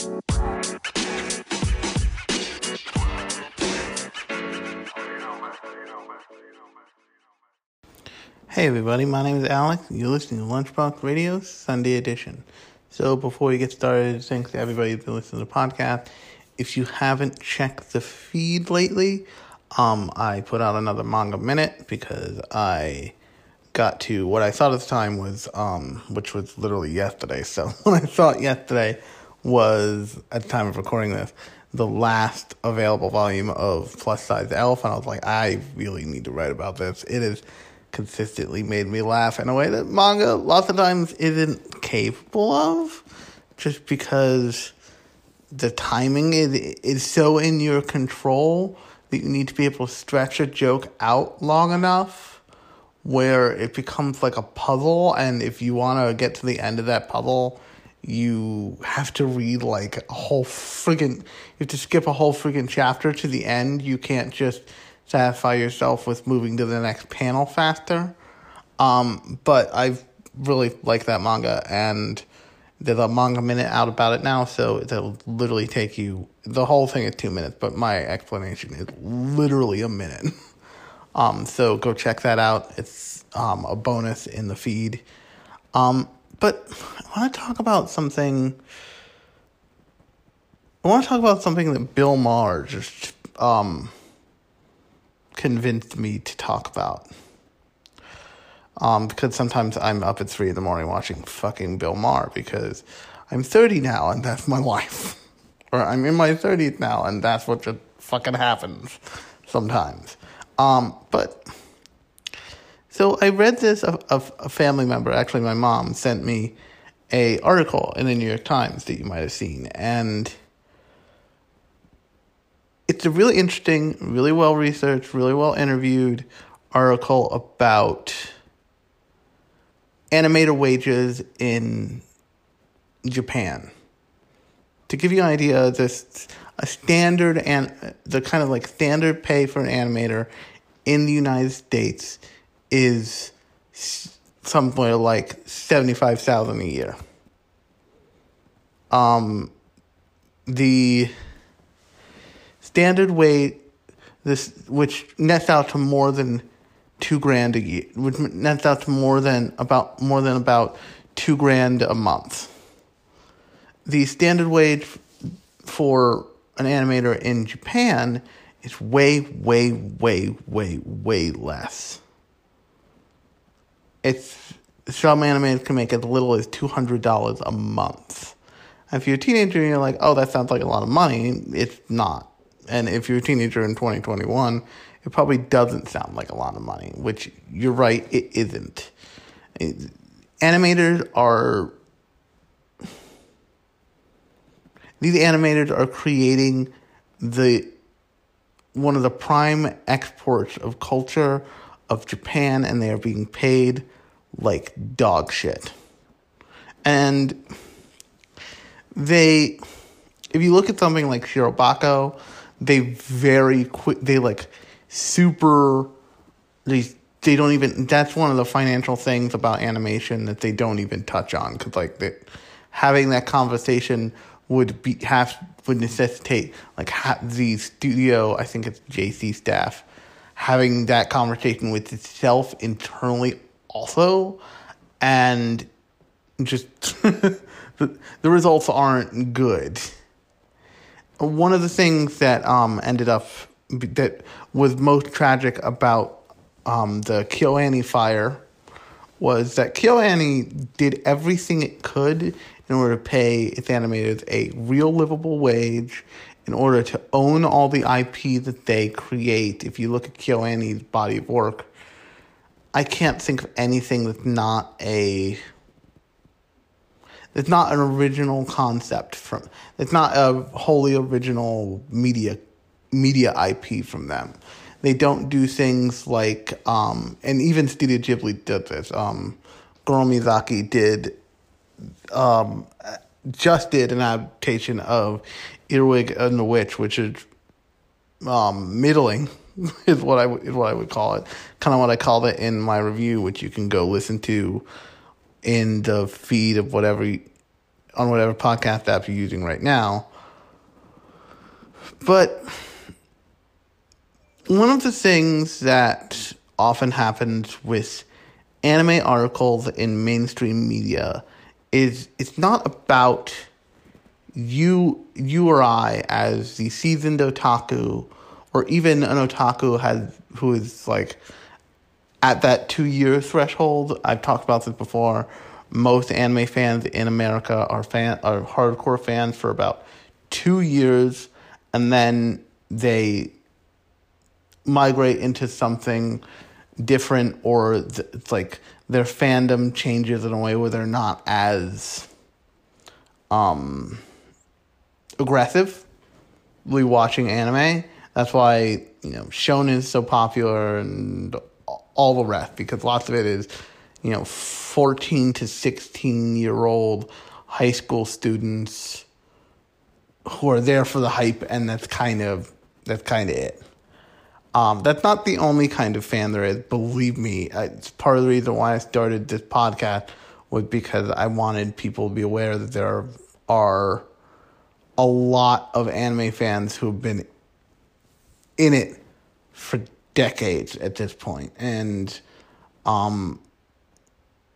Hey everybody, my name is Alex. You're listening to Lunchbox Radio Sunday Edition. So before we get started, thanks to everybody who's been listening to the podcast. If you haven't checked the feed lately, um, I put out another manga minute because I got to what I thought at the time was, um, which was literally yesterday. So what I thought yesterday was at the time of recording this, the last available volume of Plus Size Elf, and I was like, I really need to write about this. It has consistently made me laugh in a way that manga lots of times isn't capable of, just because the timing is, is so in your control that you need to be able to stretch a joke out long enough where it becomes like a puzzle and if you want to get to the end of that puzzle you have to read like a whole friggin' you have to skip a whole friggin' chapter to the end you can't just satisfy yourself with moving to the next panel faster. Um, but I really like that manga, and there's a manga minute out about it now, so it'll literally take you. The whole thing is two minutes, but my explanation is literally a minute. Um, so go check that out. It's um, a bonus in the feed. Um, but I want to talk about something. I want to talk about something that Bill Maher just um, convinced me to talk about. Um, because sometimes I'm up at three in the morning watching fucking Bill Maher because I'm 30 now and that's my life. or I'm in my 30s now and that's what just fucking happens sometimes. Um, but so I read this of, of a family member, actually my mom sent me a article in the New York Times that you might have seen and it's a really interesting, really well researched, really well interviewed article about animator wages in Japan. To give you an idea, this a standard and the kind of like standard pay for an animator in the United States is somewhere like seventy five thousand a year. Um, the standard weight, this which nets out to more than two grand a year, which nets out to more than about more than about two grand a month. The standard wage for an animator in Japan is way, way, way, way, way less. It's some animators can make as little as two hundred dollars a month. if you're a teenager and you're like, oh, that sounds like a lot of money, it's not. And if you're a teenager in 2021, it probably doesn't sound like a lot of money, which you're right, it isn't. Animators are. These animators are creating the one of the prime exports of culture of Japan, and they are being paid like dog shit. And they, if you look at something like Shirobako, they very quick they like super they they don't even that's one of the financial things about animation that they don't even touch on because like that having that conversation would be have would necessitate like ha- the studio i think it's jc staff having that conversation with itself internally also and just the, the results aren't good. One of the things that um, ended up that was most tragic about um, the KyoAni fire was that KyoAni did everything it could in order to pay its animators a real livable wage in order to own all the IP that they create. If you look at KyoAni's body of work, I can't think of anything that's not a it's not an original concept from. It's not a wholly original media media IP from them. They don't do things like, um, and even Studio Ghibli did this. Um, Goro did, um, just did an adaptation of Earwig and the Witch, which is um, middling, is what I is what I would call it. Kind of what I called it in my review, which you can go listen to in the feed of whatever on whatever podcast app you're using right now. But one of the things that often happens with anime articles in mainstream media is it's not about you you or I as the seasoned otaku or even an otaku has who is like at that two year threshold. I've talked about this before. Most anime fans in America are fan are hardcore fans for about two years, and then they migrate into something different, or it's like their fandom changes in a way where they're not as um aggressively watching anime. That's why you know Shonen is so popular and all the rest because lots of it is you know 14 to 16 year old high school students who are there for the hype and that's kind of that's kind of it um, that's not the only kind of fan there is believe me it's part of the reason why i started this podcast was because i wanted people to be aware that there are a lot of anime fans who have been in it for decades at this point. And um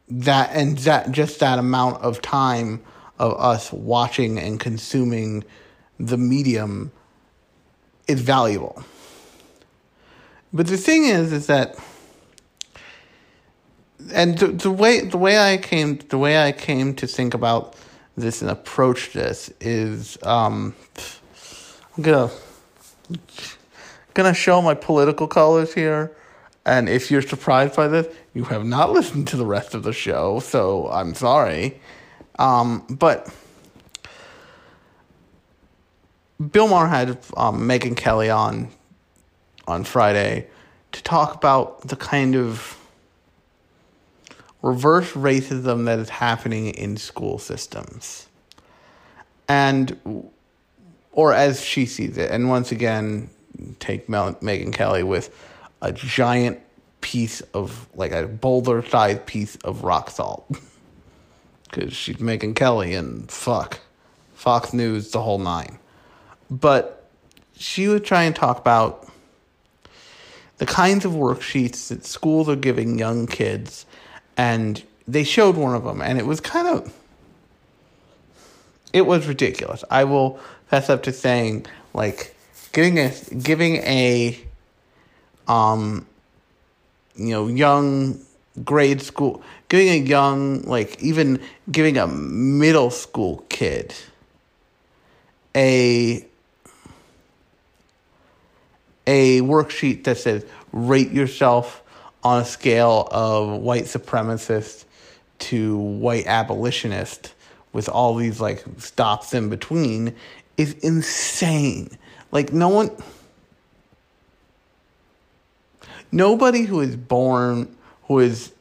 that and that just that amount of time of us watching and consuming the medium is valuable. But the thing is is that and the, the way the way I came the way I came to think about this and approach this is um, I'm gonna gonna show my political colors here. And if you're surprised by this, you have not listened to the rest of the show, so I'm sorry. Um, but Bill Maher had um, Megyn Kelly on on Friday to talk about the kind of reverse racism that is happening in school systems. And, or as she sees it, and once again, take Mel- Megyn Kelly with a giant piece of, like a boulder sized piece of rock salt. Because she's Megyn Kelly and fuck, Fox News, the whole nine. But she would try and talk about the kinds of worksheets that schools are giving young kids and they showed one of them, and it was kind of it was ridiculous. I will fess up to saying like giving a giving a um you know young grade school giving a young like even giving a middle school kid a a worksheet that says rate yourself on a scale of white supremacist to white abolitionist with all these like stops in between is insane. Like no one nobody who is born who is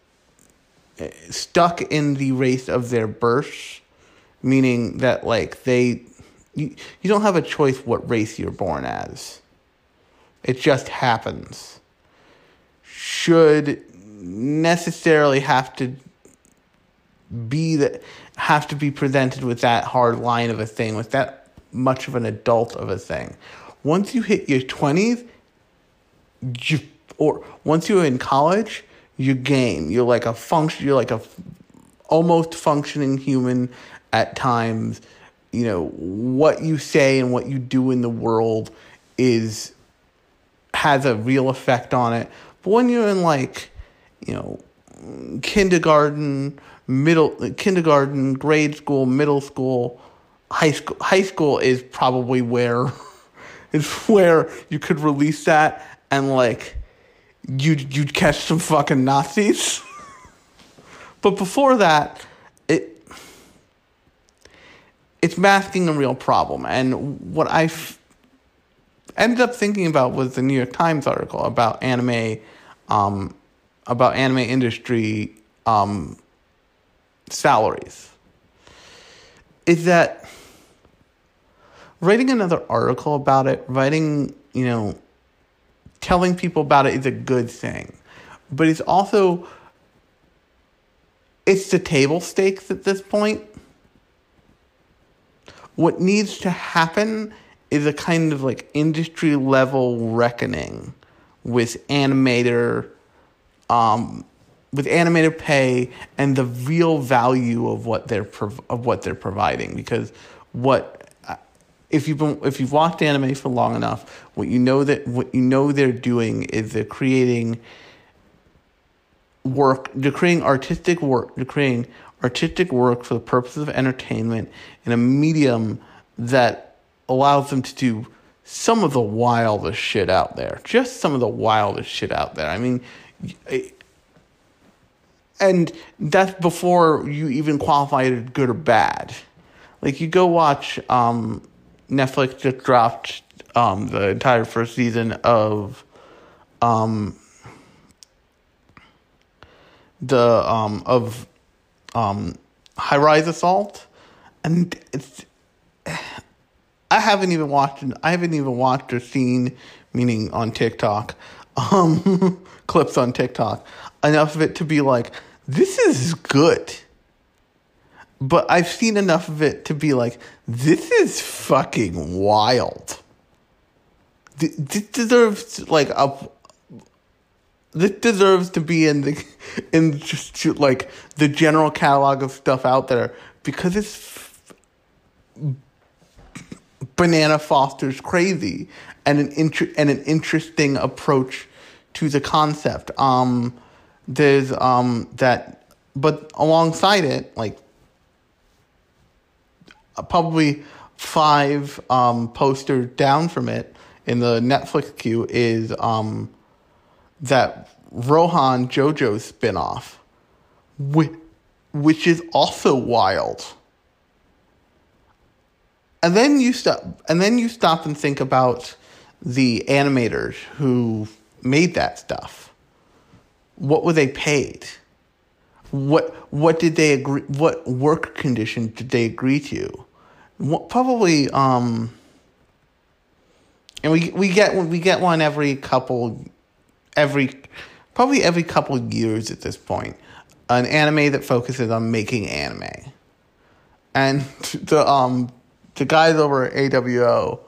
eh, stuck in the race of their birth meaning that like they you, you don't have a choice what race you're born as. It just happens should necessarily have to be that have to be presented with that hard line of a thing, with that much of an adult of a thing. Once you hit your twenties, you or once you're in college, you game. You're like a function. You're like a almost functioning human at times. You know what you say and what you do in the world is has a real effect on it. But when you're in like, you know, kindergarten, middle kindergarten, grade school, middle school, high school high school is probably where is where you could release that and like you'd you'd catch some fucking Nazis. but before that, it it's masking a real problem. And what I ended up thinking about was the New York Times article about anime um, about anime industry um, salaries is that writing another article about it, writing, you know, telling people about it is a good thing. But it's also it's the table stakes at this point. what needs to happen is a kind of like industry level reckoning with animator um, with animator pay and the real value of what they're prov- of what they're providing. Because what uh, if you've been if you've watched anime for long enough what you know that what you know they're doing is they're creating work they're creating artistic work they're creating artistic work for the purpose of entertainment in a medium that allows them to do some of the wildest shit out there just some of the wildest shit out there i mean and that's before you even qualify it good or bad. Like you go watch um, Netflix just dropped um, the entire first season of um, the um, of um, High Rise Assault, and it's I haven't even watched I haven't even watched or seen meaning on TikTok um, clips on TikTok enough of it to be like, this is good. But I've seen enough of it to be like, this is fucking wild. This deserves like a. This deserves to be in the, in just like the general catalog of stuff out there because it's banana Foster's crazy and an inter- and an interesting approach to the concept. Um, there's um that, but alongside it, like probably five um posters down from it in the Netflix queue is um that Rohan JoJo spinoff, which, which is also wild. And then you stop, and then you stop and think about the animators who made that stuff what were they paid? What what did they agree? What work condition did they agree to? What, probably, um, and we we get we get one every couple, every probably every couple years at this point. An anime that focuses on making anime, and the um the guys over at AWO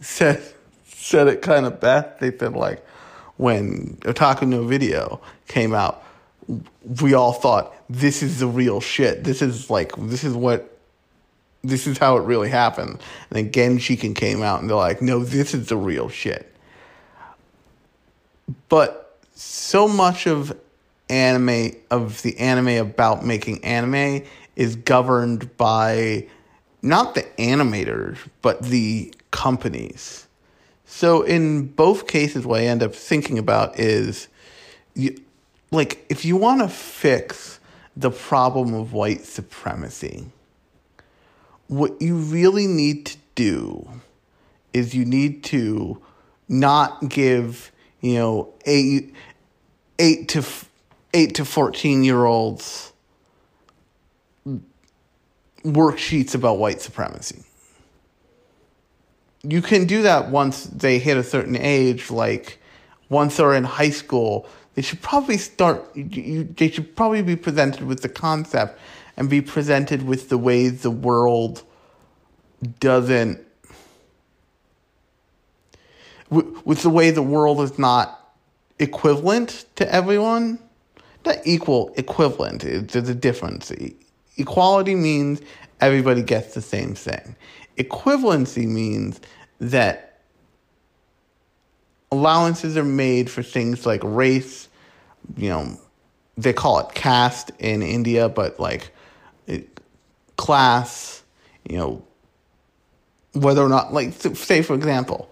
said said it kind of best. They said like when Otaku no Video came out, we all thought this is the real shit. This is like this is what this is how it really happened. And then Genshiken came out and they're like, no, this is the real shit. But so much of anime of the anime about making anime is governed by not the animators, but the companies. So in both cases, what I end up thinking about is, you, like, if you want to fix the problem of white supremacy, what you really need to do is you need to not give you know eight eight to eight to fourteen year olds worksheets about white supremacy you can do that once they hit a certain age, like once they're in high school. They should probably start. You, they should probably be presented with the concept and be presented with the ways the world doesn't. With the way the world is not equivalent to everyone, not equal, equivalent. There's a difference. Equality means everybody gets the same thing. Equivalency means that allowances are made for things like race, you know, they call it caste in India, but like class, you know, whether or not, like, say, for example,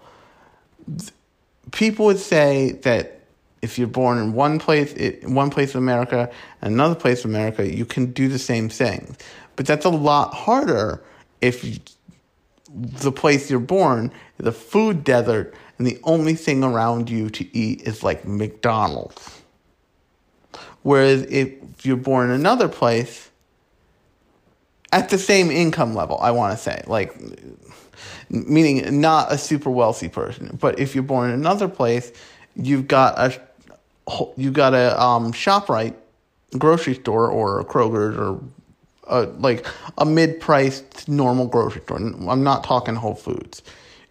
people would say that if you're born in one place, in one place of America and another place of America, you can do the same thing. But that's a lot harder if the place you're born is a food desert and the only thing around you to eat is like McDonald's. Whereas if you're born in another place, at the same income level, I want to say, like, meaning not a super wealthy person, but if you're born in another place, you've got a you got a um, Shoprite grocery store or a Kroger's or a like a mid-priced normal grocery store. I'm not talking Whole Foods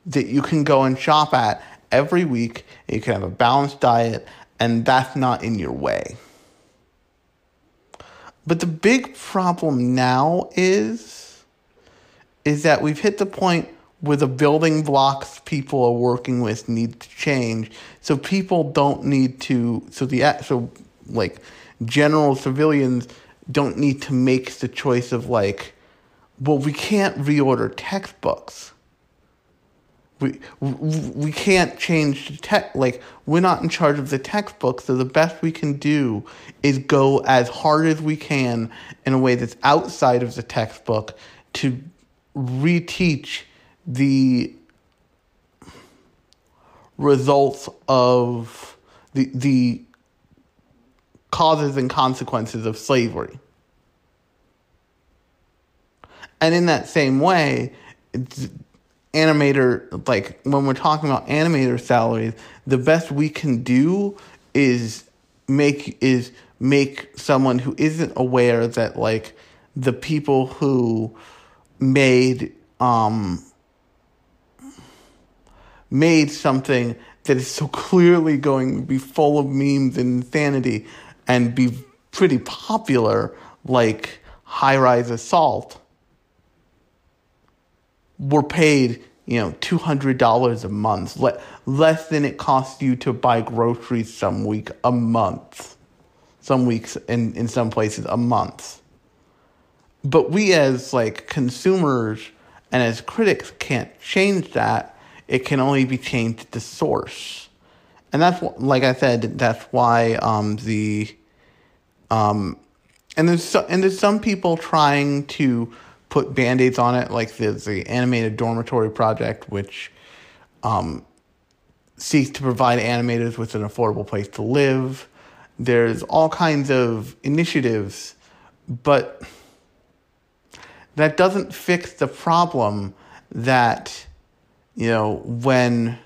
that you can go and shop at every week. You can have a balanced diet, and that's not in your way. But the big problem now is is that we've hit the point where the building blocks people are working with need to change. So people don't need to so the so like general civilians don't need to make the choice of like well we can't reorder textbooks we we can't change the tech like we're not in charge of the textbook so the best we can do is go as hard as we can in a way that's outside of the textbook to reteach the results of the the causes and consequences of slavery. And in that same way animator like when we're talking about animator salaries the best we can do is make is make someone who isn't aware that like the people who made um made something that is so clearly going to be full of memes and insanity and be pretty popular like high rise assault were paid, you know, two hundred dollars a month, le- less than it costs you to buy groceries some week a month, some weeks in in some places a month. But we as like consumers and as critics can't change that. It can only be changed at the source, and that's like I said. That's why um, the um, and there's so, and there's some people trying to put band-aids on it like the, the animator dormitory project which um, seeks to provide animators with an affordable place to live there's all kinds of initiatives but that doesn't fix the problem that you know when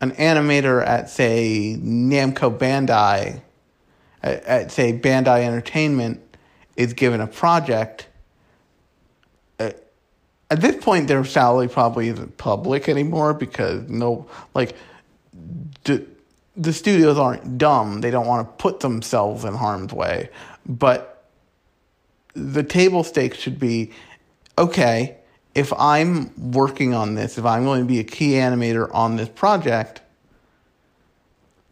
an animator at say Namco Bandai at, at say Bandai Entertainment is given a project uh, at this point their salary probably isn't public anymore because no like the studios aren't dumb. They don't want to put themselves in harm's way. But the table stakes should be okay if i'm working on this if i'm going to be a key animator on this project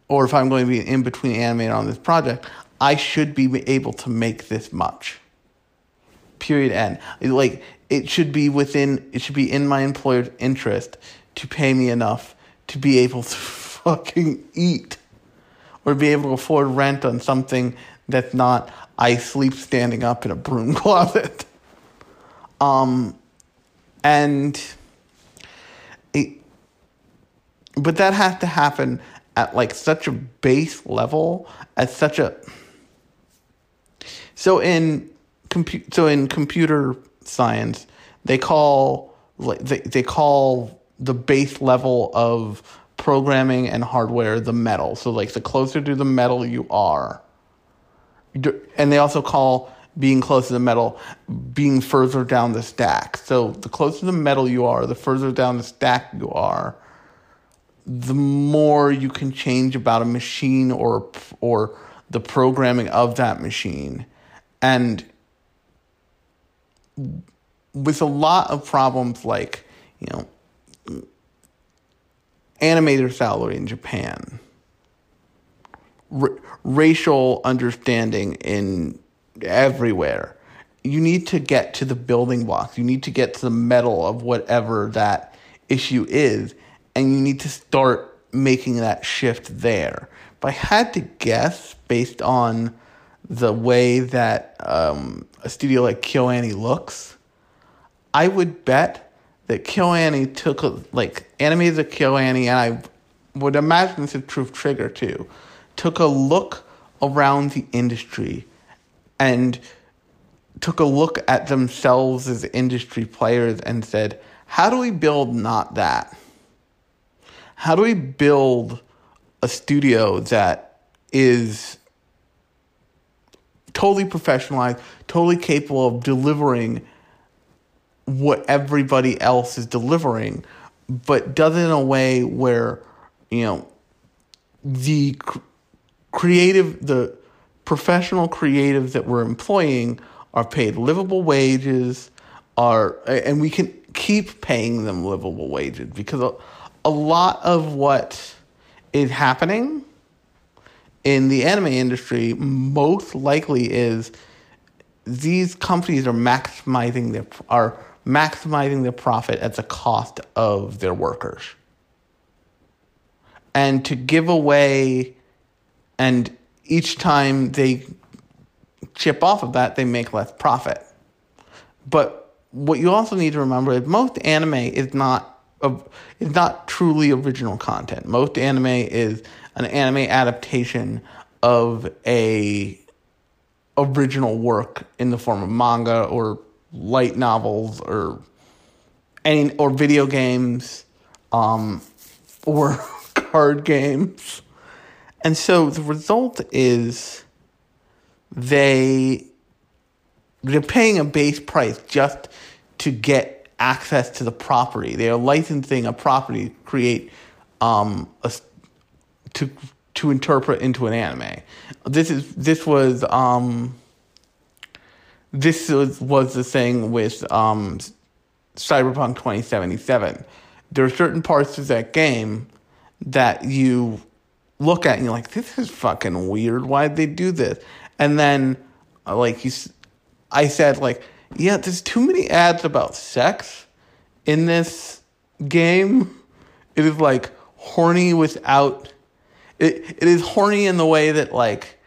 or if i'm going to be an in-between animator on this project i should be able to make this much. Period. End. Like it should be within it should be in my employer's interest to pay me enough to be able to fucking eat or be able to afford rent on something that's not I sleep standing up in a broom closet. Um and it, but that has to happen at like such a base level at such a so in compu- so in computer science, they call like they, they call the base level of programming and hardware the metal. So like the closer to the metal you are, and they also call being close to the metal being further down the stack. So the closer the metal you are, the further down the stack you are, the more you can change about a machine or or the programming of that machine. And with a lot of problems like, you know, animator salary in Japan, r- racial understanding in everywhere. You need to get to the building blocks. You need to get to the metal of whatever that issue is, and you need to start making that shift there. If I had to guess based on the way that um, a studio like KyoAni looks, I would bet that KyoAni took a, like animators of KyoAni, and I would imagine this is Truth Trigger too, took a look around the industry and took a look at themselves as industry players and said, how do we build not that? How do we build a studio that is totally professionalized, totally capable of delivering what everybody else is delivering, but does it in a way where, you know, the cr- creative, the professional creatives that we're employing are paid livable wages, are and we can keep paying them livable wages because a, a lot of what is happening in the anime industry most likely is these companies are maximizing their are maximizing their profit at the cost of their workers. And to give away and each time they chip off of that they make less profit. But what you also need to remember is most anime is not is not truly original content. Most anime is an anime adaptation of a original work in the form of manga or light novels or any or video games um, or card games. And so the result is they they're paying a base price just to get access to the property. They are licensing a property to create um, a, to to interpret into an anime. This is this was um, this was, was the thing with um, Cyberpunk 2077. There are certain parts of that game that you look at and you're like, this is fucking weird. Why'd they do this? And then, uh, like, you, I said, like, yeah, there's too many ads about sex in this game. It is like horny without. It, it is horny in the way that, like,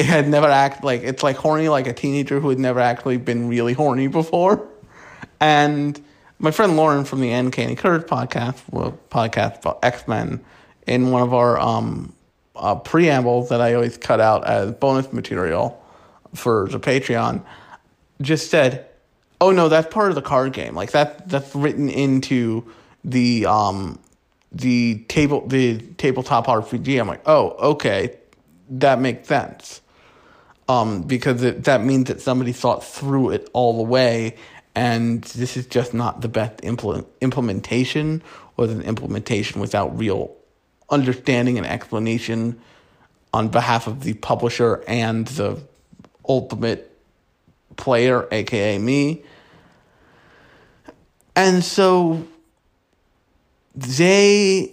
it had never act like it's like horny like a teenager who had never actually been really horny before. And my friend Lauren from the Uncanny Curve podcast, well, podcast about X Men, in one of our um, uh, preambles that I always cut out as bonus material for the Patreon, just said, "Oh no, that's part of the card game. Like that that's written into the um, the table the tabletop RPG." I'm like, "Oh, okay, that makes sense." um, because it, that means that somebody thought through it all the way, and this is just not the best implement, implementation or an implementation without real understanding and explanation on behalf of the publisher and the ultimate player, aka me. And so they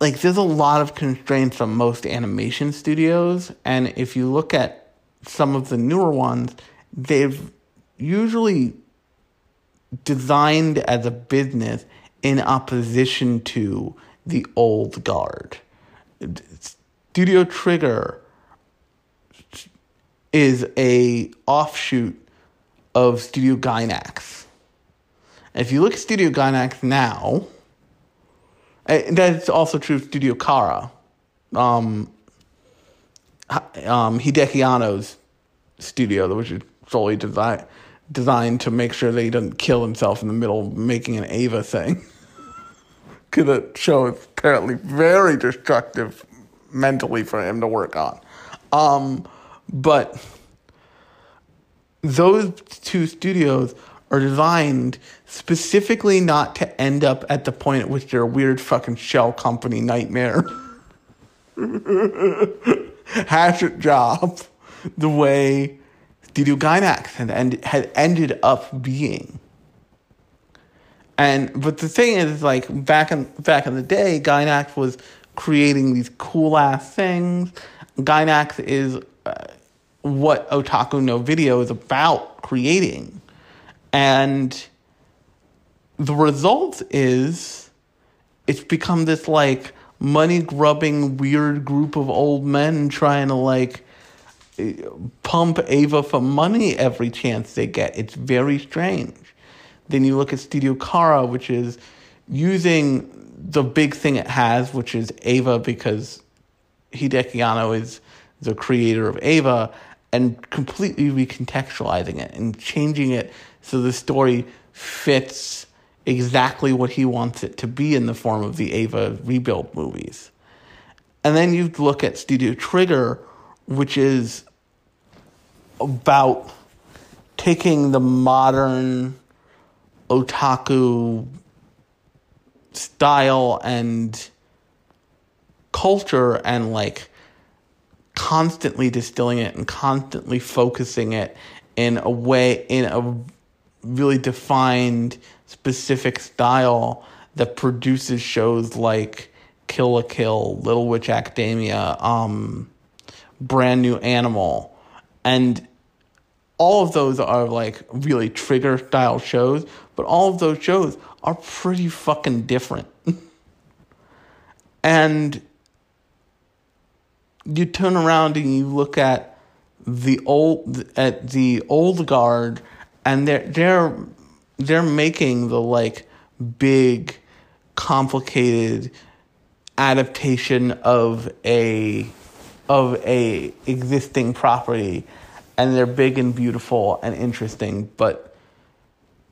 like there's a lot of constraints on most animation studios and if you look at some of the newer ones, they've usually designed as a business in opposition to the old guard. Studio Trigger is a offshoot of Studio Gainax. If you look at Studio Gainax now, that's also true of Studio Khara. Um, um, Hideaki Anno's studio, which is solely designed designed to make sure that he doesn't kill himself in the middle of making an Eva thing. Because the show is apparently very destructive mentally for him to work on. Um, but those two studios are designed specifically not to end up at the point at which they're a weird fucking shell company nightmare. hatchet job the way Studio Gainax had, end, had ended up being. And but the thing is, like back in back in the day, Gainax was creating these cool ass things. Gainax is uh, what Otaku no Video is about creating, and the result is it's become this like money grubbing weird group of old men trying to like pump Eva for money every chance they get. It's very strange. Then you look at Studio Khara, which is using the big thing it has, which is Eva, because Hideaki Anno is the creator of Eva, and completely recontextualizing it and changing it so the story fits exactly what he wants it to be in the form of the Eva rebuild movies. And then you look at Studio Trigger, which is about taking the modern otaku style and culture and like constantly distilling it and constantly focusing it in a way in a really defined specific style that produces shows like Kill la Kill, Little Witch Academia, um, Brand New Animal, and all of those are like really trigger style shows, but all of those shows are pretty fucking different. and you turn around and you look at the old at the old guard and they're they're they're making the like big complicated adaptation of a of a existing property and they're big and beautiful and interesting but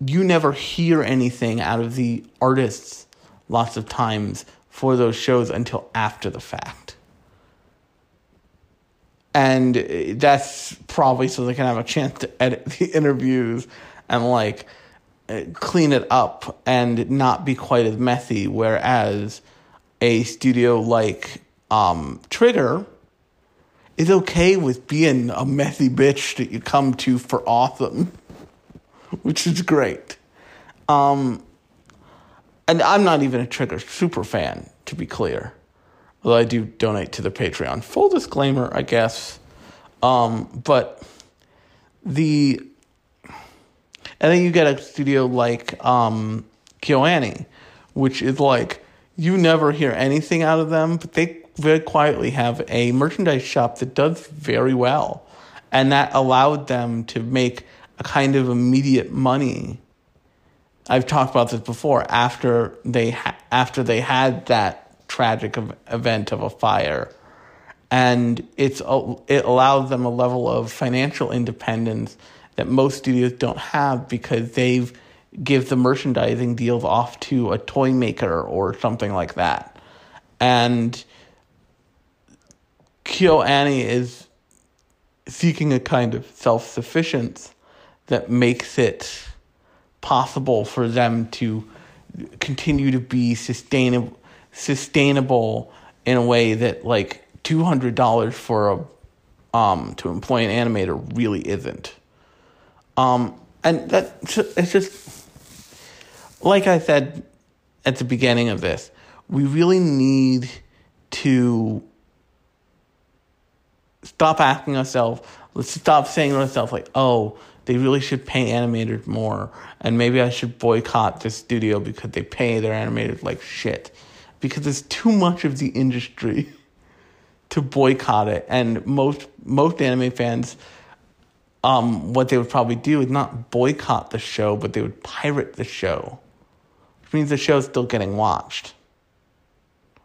you never hear anything out of the artists lots of times for those shows until after the fact. And that's probably so they can have a chance to edit the interviews and like clean it up and not be quite as messy. Whereas a studio like um, Trigger is okay with being a messy bitch that you come to for awesome, which is great. Um, and I'm not even a Trigger super fan, to be clear although I do donate to the Patreon. Full disclaimer, I guess. Um, but the and then you get a studio like um, KyoAni, which is like you never hear anything out of them, but they very quietly have a merchandise shop that does very well, and that allowed them to make a kind of immediate money. I've talked about this before. After they ha- after they had that tragic event of a fire. And it's it allows them a level of financial independence that most studios don't have because they've give the merchandising deals off to a toy maker or something like that. And KyoAni is seeking a kind of self sufficiency that makes it possible for them to continue to be sustainable sustainable in a way that like two hundred dollars for a um to employ an animator really isn't. Um, and that it's just like I said at the beginning of this, we really need to stop asking ourselves. Let's stop saying to ourselves like, "Oh, they really should pay animators more, and maybe I should boycott this studio because they pay their animators like shit." because there's too much of the industry to boycott it. And most most anime fans, um, what they would probably do is not boycott the show, but they would pirate the show, which means the show's still getting watched,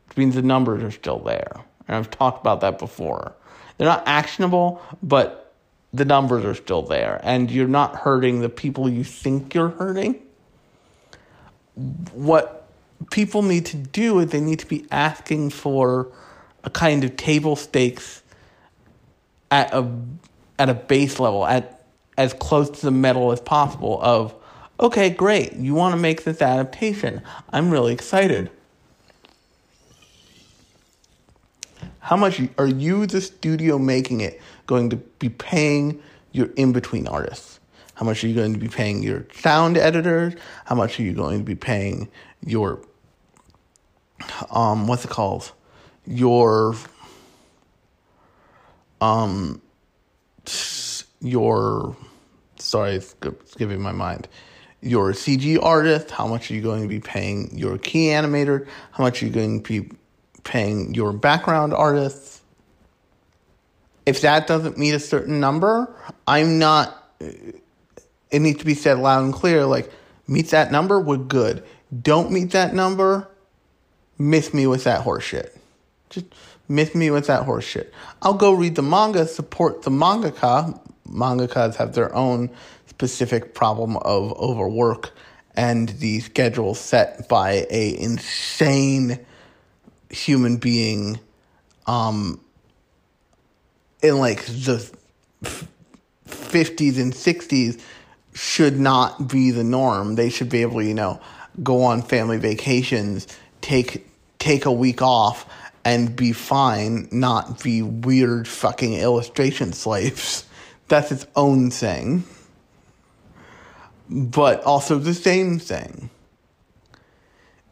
which means the numbers are still there. And I've talked about that before. They're not actionable, but the numbers are still there, and you're not hurting the people you think you're hurting. What people need to do is they need to be asking for a kind of table stakes at a at a base level at as close to the metal as possible of okay great you want to make this adaptation i'm really excited how much are you the studio making it going to be paying your in-between artists how much are you going to be paying your sound editors how much are you going to be paying your um, what's it called? Your, um, your, sorry, it's giving my mind. Your CG artist, how much are you going to be paying your key animator? How much are you going to be paying your background artists? If that doesn't meet a certain number, I'm not, it needs to be said loud and clear like, meet that number, we're good. Don't meet that number, miss me with that horseshit. Just miss me with that horseshit. I'll go read the manga, support the mangaka. Mangakas have their own specific problem of overwork and the schedule set by a insane human being um, in like the 50s and 60s should not be the norm. They should be able to, you know, go on family vacations, take take a week off and be fine, not be weird fucking illustration slaves. That's its own thing. But also the same thing.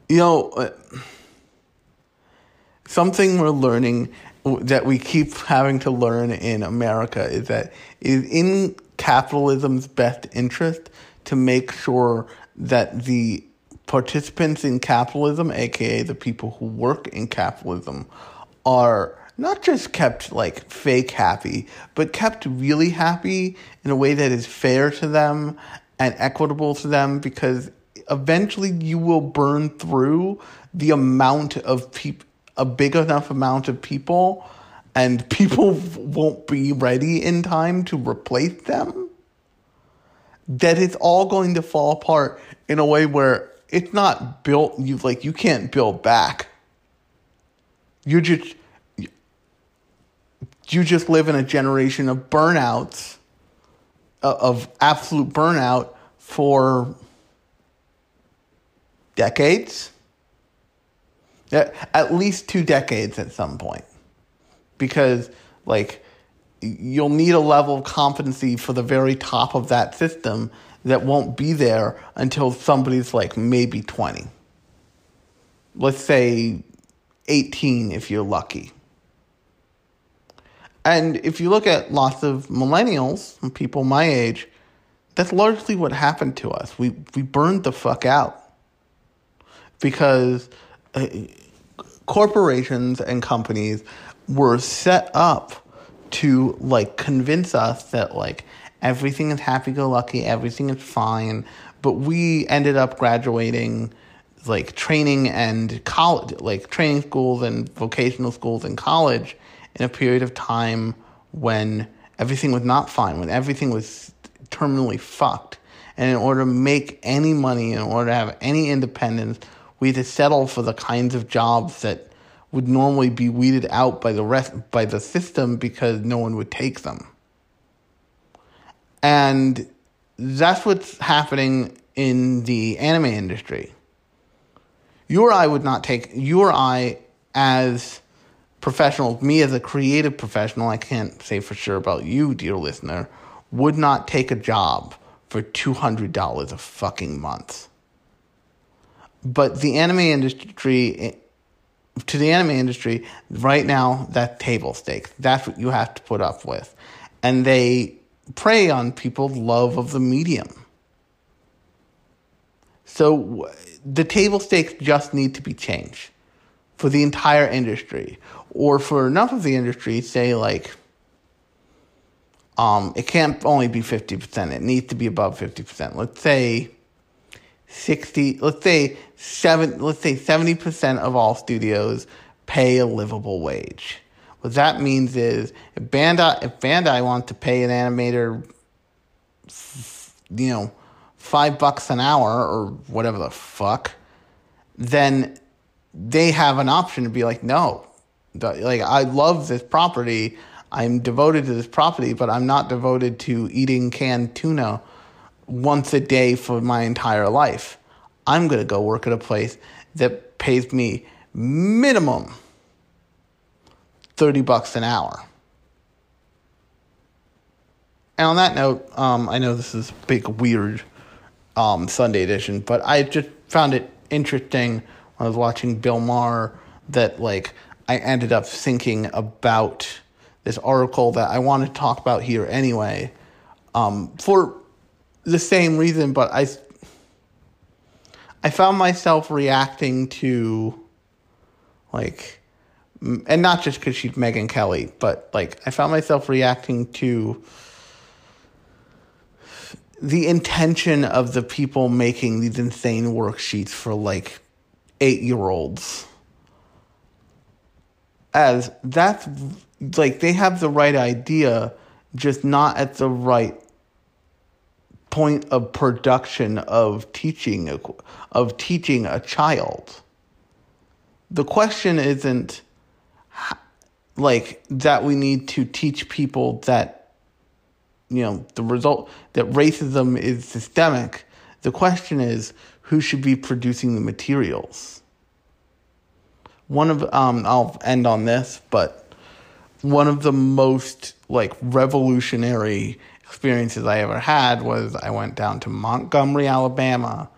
You know, uh, something we're learning that we keep having to learn in America is that is in capitalism's best interest to make sure that the participants in capitalism, aka the people who work in capitalism, are not just kept like fake happy, but kept really happy in a way that is fair to them and equitable to them because eventually you will burn through the amount of people a big enough amount of people and people won't be ready in time to replace them, that it's all going to fall apart in a way where it's not built you like you can't build back. You just you just live in a generation of burnouts uh, of absolute burnout for decades at least two decades at some point. Because, like, you'll need a level of competency for the very top of that system that won't be there until somebody's like maybe 20. Let's say 18 if you're lucky. And if you look at lots of millennials, and people my age, that's largely what happened to us. We we burned the fuck out because uh, corporations and companies were set up to like convince us that like everything is happy go lucky, everything is fine, but we ended up graduating like training and college like training schools and vocational schools and college in a period of time when everything was not fine, when everything was terminally fucked. And in order to make any money, in order to have any independence, we had to settle for the kinds of jobs that would normally be weeded out by the rest by the system because no one would take them. And that's what's happening in the anime industry. You or I would not take you or I as professionals, me as a creative professional, I can't say for sure about you, dear listener, would not take a job for $200 a fucking month. But the anime industry, to the anime industry, right now, that table stakes. That's what you have to put up with. And they prey on people's love of the medium. So the table stakes just need to be changed for the entire industry. Or for enough of the industry, say like um, it can't only be 50%. It needs to be above 50%. Let's say 60 let's say 7 let's say 70% of all studios pay a livable wage. What that means is if bandai if bandai wants to pay an animator you know 5 bucks an hour or whatever the fuck then they have an option to be like no like i love this property. I'm devoted to this property but i'm not devoted to eating canned tuna once a day for my entire life. I'm going to go work at a place that pays me minimum 30 bucks an hour. And on that note, um, I know this is a big, weird um, Sunday edition, but I just found it interesting when I was watching Bill Maher that, like, I ended up thinking about this article that I want to talk about here anyway. Um, for the same reason, but I I found myself reacting to like and not just because she's Megyn Kelly, but like I found myself reacting to the intention of the people making these insane worksheets for like eight year olds. As that's like they have the right idea, just not at the right point of production of teaching of teaching a child. The question isn't like that we need to teach people that you know the result that racism is systemic the question is who should be producing the materials one of um I'll end on this but one of the most like revolutionary experiences I ever had was I went down to Montgomery Alabama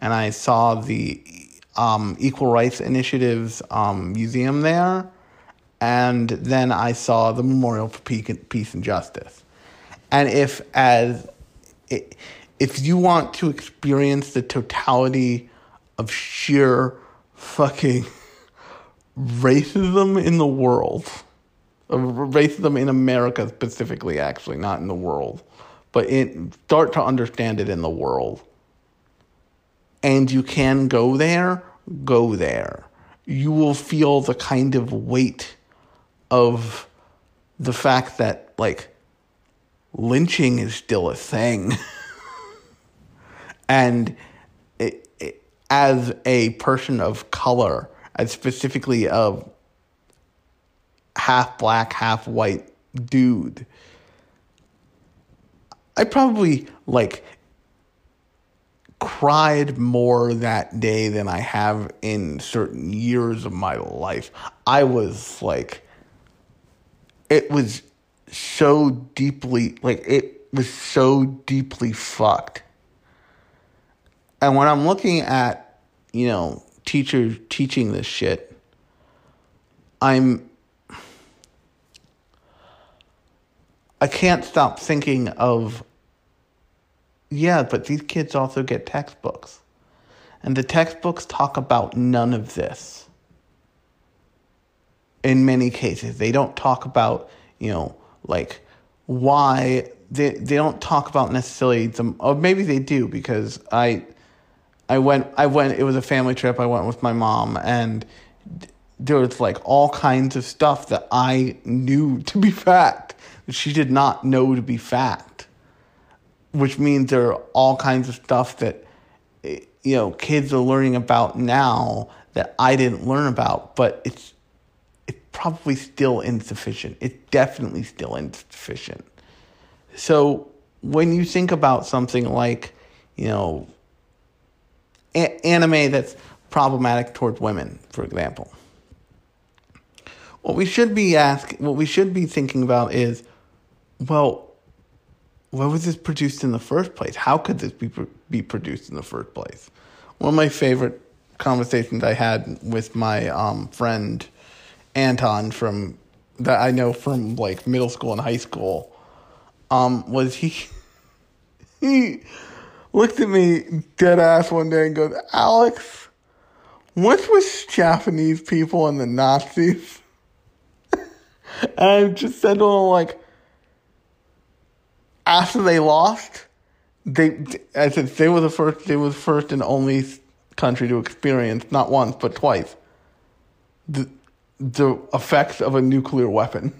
and I saw the um, Equal Rights Initiative's um, museum there and then I saw the Memorial for Peace and Justice. And if as if you want to experience the totality of sheer fucking racism in the world, Um, racism in America specifically, actually, not in the world, but in, start to understand it in the world. And you can go there, go there. You will feel the kind of weight of the fact that like lynching is still a thing. and it, it, as a person of color, as specifically a half black, half white dude, I probably like cried more that day than I have in certain years of my life. I was like it was so deeply like it was so deeply fucked. And when I'm looking at, you know, teachers teaching this shit, I'm I can't stop thinking of yeah, but these kids also get textbooks. And the textbooks talk about none of this in many cases. They don't talk about, you know, like why they they don't talk about necessarily the or maybe they do because I I went I went it was a family trip. I went with my mom and there was like all kinds of stuff that I knew to be fact she did not know to be fact. Which means there are all kinds of stuff that you know kids are learning about now that I didn't learn about, but it's probably still insufficient. It's definitely still insufficient. So when you think about something like, you know, a- anime that's problematic towards women, for example, what we should be asking, what we should be thinking about is, well, why was this produced in the first place? How could this be be produced in the first place? One of my favorite conversations I had with my um, friend Anton from that I know from like middle school and high school um, was he he looked at me dead ass one day and goes, Alex, what's with Japanese people and the Nazis? and I just said to him like after they lost, they I said they were the first they were the first and only country to experience not once but twice the the effects of a nuclear weapon,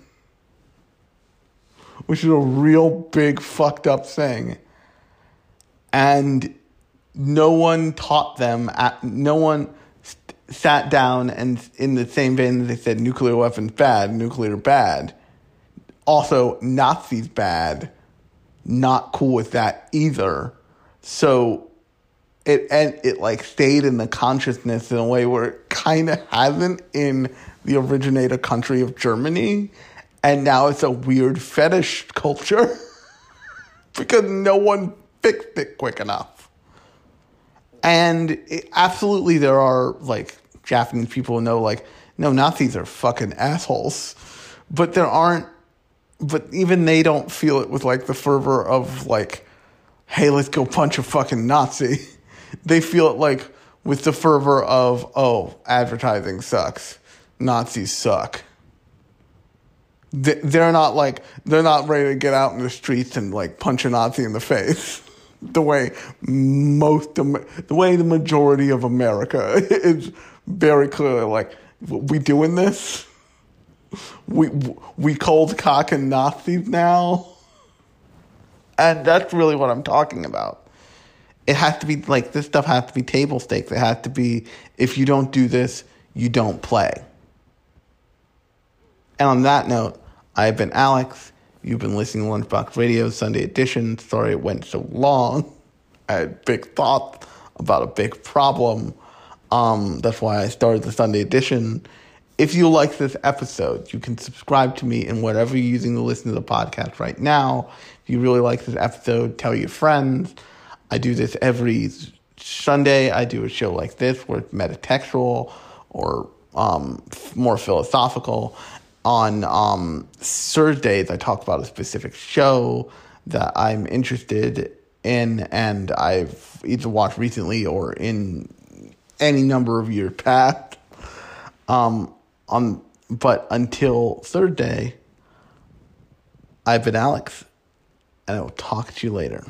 which is a real big fucked up thing. And no one taught them, at, no one sat down and, in the same vein that they said nuclear weapons bad, nuclear bad. Also, Nazis bad, not cool with that either. So it and it like stayed in the consciousness in a way where it kind of hasn't in the originator country of Germany, and now it's a weird fetish culture because no one fixed it quick enough. And it, absolutely, there are like Japanese people know, like, no, Nazis are fucking assholes, but there aren't. But even they don't feel it with like the fervor of like, hey, let's go punch a fucking Nazi. They feel it like with the fervor of, oh, advertising sucks Nazis suck. They're not like they're not ready to get out in the streets and like punch a Nazi in the face. The way most the way the majority of America is very clearly like we doing this. We we cold cock and Nazis now, and that's really what I'm talking about. It has to be like this stuff has to be table stakes. It has to be if you don't do this, you don't play And on that note, I've been Alex. You've been listening to Lunchbox Radio Sunday edition. Sorry it went so long. I had big thoughts about a big problem. Um, that's why I started the Sunday edition. If you like this episode, you can subscribe to me in whatever you're using to listen to the podcast right now. If you really like this episode, tell your friends. I do this every Sunday. I do a show like this where it's metatextual or um, more philosophical. On um, Thursdays, I talk about a specific show that I'm interested in and I've either watched recently or in any number of years past. Um, on but until third day, I've been Alex, and I will talk to you later.